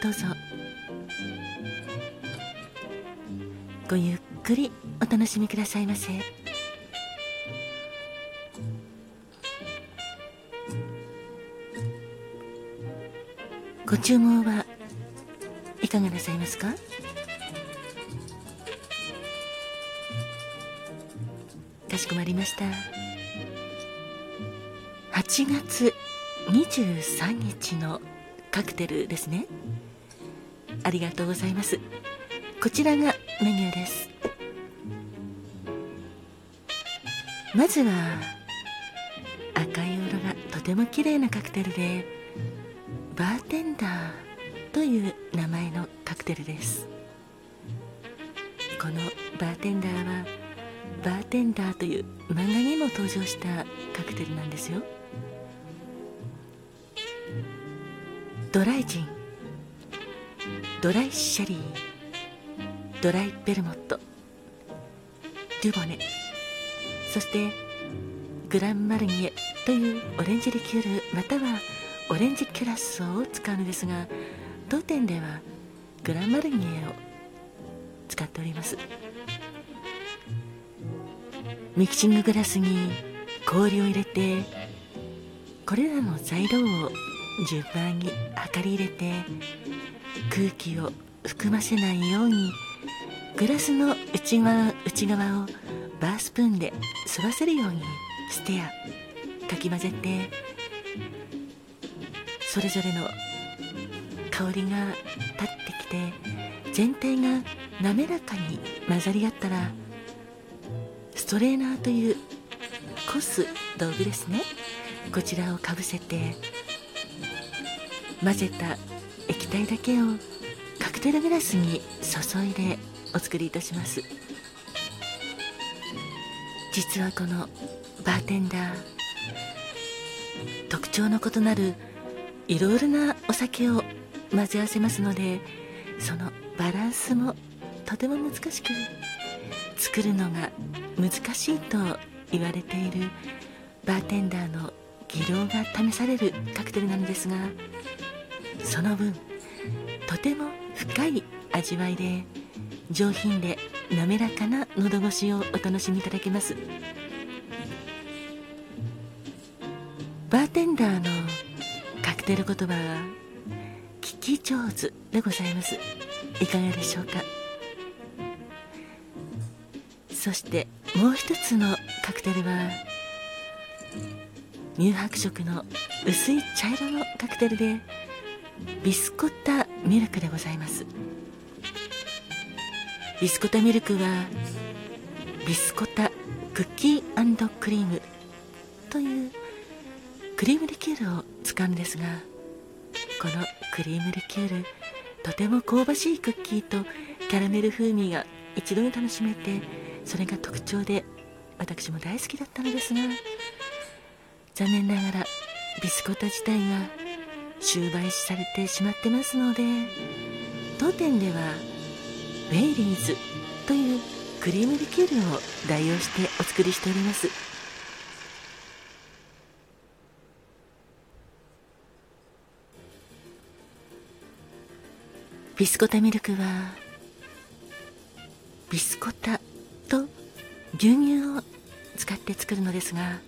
どうぞ。ごゆっくりお楽しみくださいませ。ご注文はいかがなさいますか？かしこまりました。8月23日のカクテルですね。ありがとうございます。こちらがメニューです。まずは赤い色がとても綺麗なカクテルでバーテンダーという名前のカクテルです。このバーテンダーはバーテンダーという漫画にも登場したカクテルなんですよ。ドライジン。ドライシェリードライベルモットデュボネそしてグランマルニエというオレンジリキュールまたはオレンジキュラッソを使うのですが当店ではグランマルニエを使っております。ミキシンググラスに氷を入れてこれらの材料を順番に量り入れて空気を含ませないようにグラスの内側内側をバースプーンで沿わせるようにステアかき混ぜてそれぞれの香りが立ってきて全体が滑らかに混ざり合ったらストレーナーというこす道具ですね。こちらをかぶせて混ぜた液体だけをカクテルグラスに注いでお作りいたします。実はこのバーテンダー特徴の異なるいろいろなお酒を混ぜ合わせますのでそのバランスもとても難しく作るのが難しいと言われているバーテンダーの技量が試されるカクテルなのですがその分とても深い味わいで上品で滑らかな喉越しをお楽しみいただけます。バーテンダーのカクテル言葉は聞き上手でございます。いかがでしょうか？そしてもう一つのカクテルは乳白色の薄い茶色のカクテルでビスコッタミルクでございます。ビスコタミルクはビスコタクッキークリームというクリームリキュールを使うんですがこのクリームリキュールとても香ばしいクッキーとキャラメル風味が一度に楽しめてそれが特徴で私も大好きだったのですが残念ながらビスコタ自体が終売されてしまってますので当店ではウェイリーズというクリームリキュールを代用してお作りしております。ビスコタミルクはビスコタと牛乳を使って作るのですが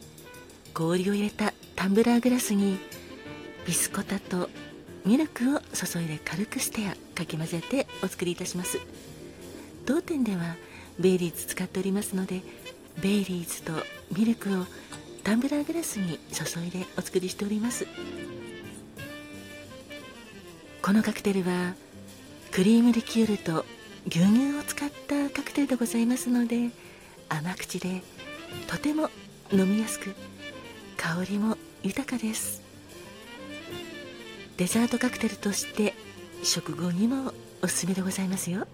氷を入れたタンブラーグラスにビスコタとミルクを注いで軽くステアかき混ぜてお作りいたします。当店ではベイリーズ使っておりますのでベイリーズとミルクをタンブラーグラスに注いでお作りしております。このカクテルはクリームリキュールと牛乳を使ったカクテルでございますので甘口でとても飲みやすく香りも豊かです。デザートカクテルとして食後にもおすすめでございますよ。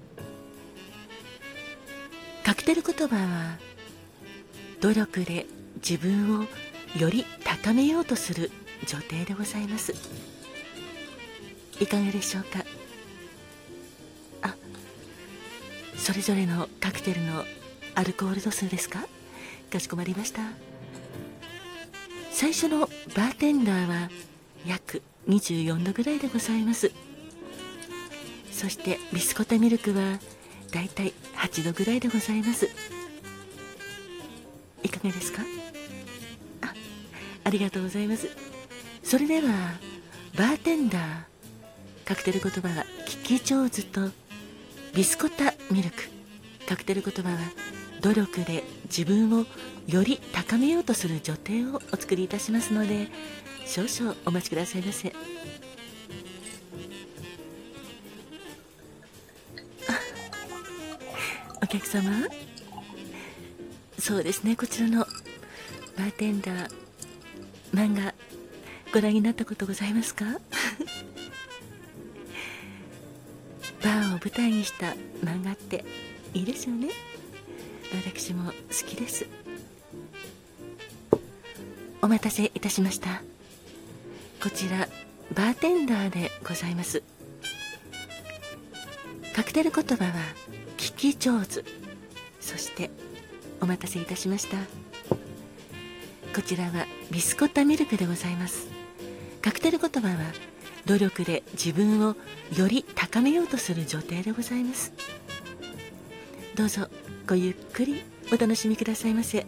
カクテル言葉は努力で自分をより高めようとする女帝でございます。いかがでしょうか？あそれぞれのカクテルのアルコール度数ですか？かしこまりました。最初のバーテンダーは約24度ぐらいでございます。そしてビスコタミルクはだいたい8度ぐらいでございます。いかがですか？あありがとうございます。それではバーテンダーカクテル言葉は聞き上手とビスコタミルクカクテル言葉は努力で自分をより高めようとする女帝をお作りいたしますので少々お待ちくださいませ。お客様？そうですねこちらのバーテンダー漫画ご覧になったことございますか？バーを舞台にした漫画っていいですよね私も好きです。お待たせいたしました。こちらバーテンダーでございます。カクテル言葉は聞き上手。そしてお待たせいたしました。こちらはビスコッタミルクでございます。カクテル言葉は努力で自分をより高めようとする女帝でございます。どうぞごゆっくりお楽しみくださいませ。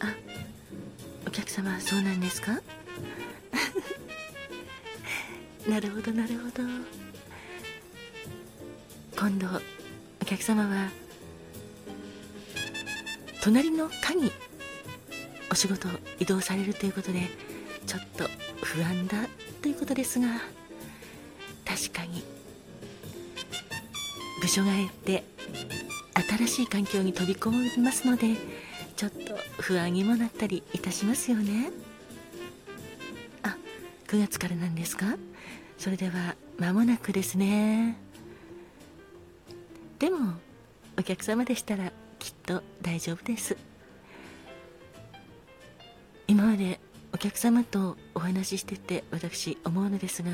あお客様そうなんですか？なるほどなるほど。今度お客様は隣の課にお仕事移動されるということでちょっと不安だということですが確かに部署替えて新しい環境に飛び込みますのでちょっと不安にもなったりいたしますよね。あ9月からなんですか？それでは間もなくですね。でもお客様でしたらきっと大丈夫です。今までお客様とお話ししてて私思うのですが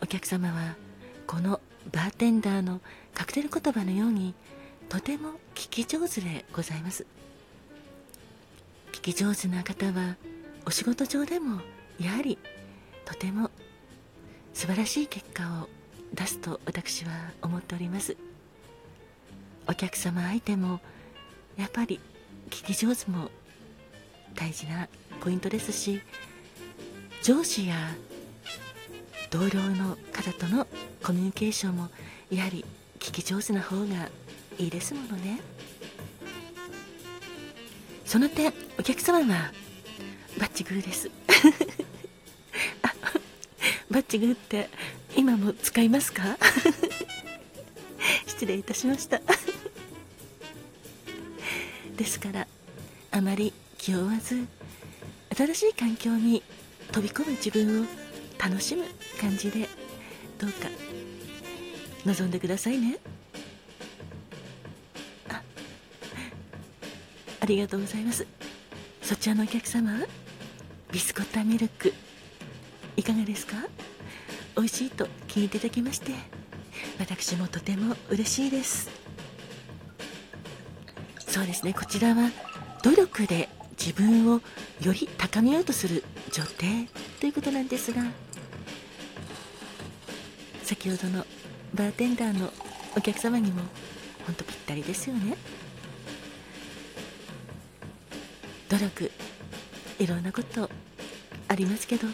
お客様はこのバーテンダーのカクテル言葉のようにとても聞き上手でございます。聞き上手な方はお仕事上でもやはりとても素晴らしい結果を出すと私は思っております。お客様相手もやっぱり聞き上手も大事なポイントですし上司や同僚の方とのコミュニケーションもやはり聞き上手な方がいいですものね。その点お客様はバッチグーです。あバッチグーって今も使いますか？失礼いたしました。ですからあまり気負わず新しい環境に飛び込む自分を楽しむ感じでどうか望んでくださいね。あありがとうございます。そちらのお客様ビスコッタミルクいかがですか？美味しいと聞いていただきまして私もとても嬉しいです。そうですねこちらは努力で自分をより高めようとする女帝ということなんですが先ほどのバーテンダーのお客様にも本当ぴったりですよね。努力いろんなことありますけど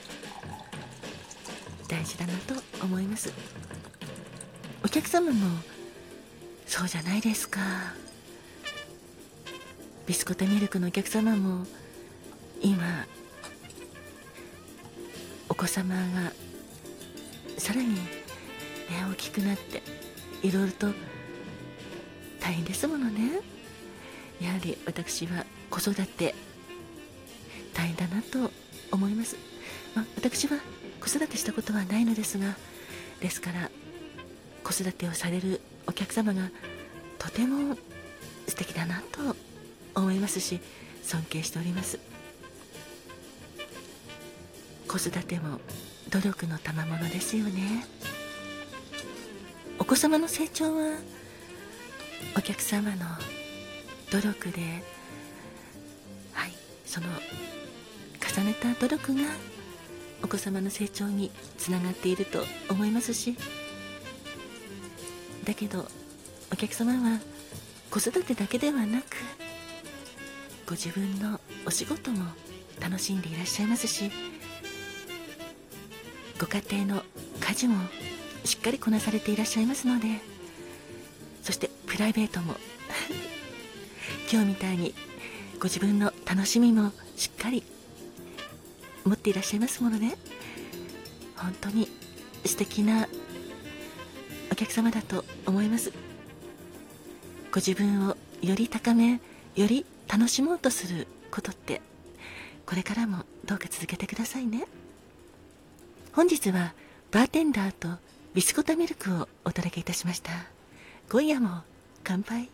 大事だなと思います。お客様もそうじゃないですか。ビスコタミルクのお客様も今お子様がさらに、ね、大きくなっていろいろと大変ですものね。やはり私は子育て大変だなと思います、まあ、私は子育てしたことはないのですがですから子育てをされるお客様がとても素敵だなと思いますし尊敬しております。子育ても努力の賜物ですよね。お子様の成長はお客様の努力ではいその重ねた努力がお子様の成長につながっていると思いますしだけどお客様は子育てだけではなくご自分のお仕事も楽しんでいらっしゃいますしご家庭の家事もしっかりこなされていらっしゃいますので。そしてプライベートも。今日みたいにご自分の楽しみもしっかり持っていらっしゃいますものね。本当に素敵なお客様だと思います。ご自分をより高めより楽しもうとすることってこれからもどうか続けてくださいね。本日はバーテンダーとビスコタミルクをお届けいたしました。今夜も乾杯。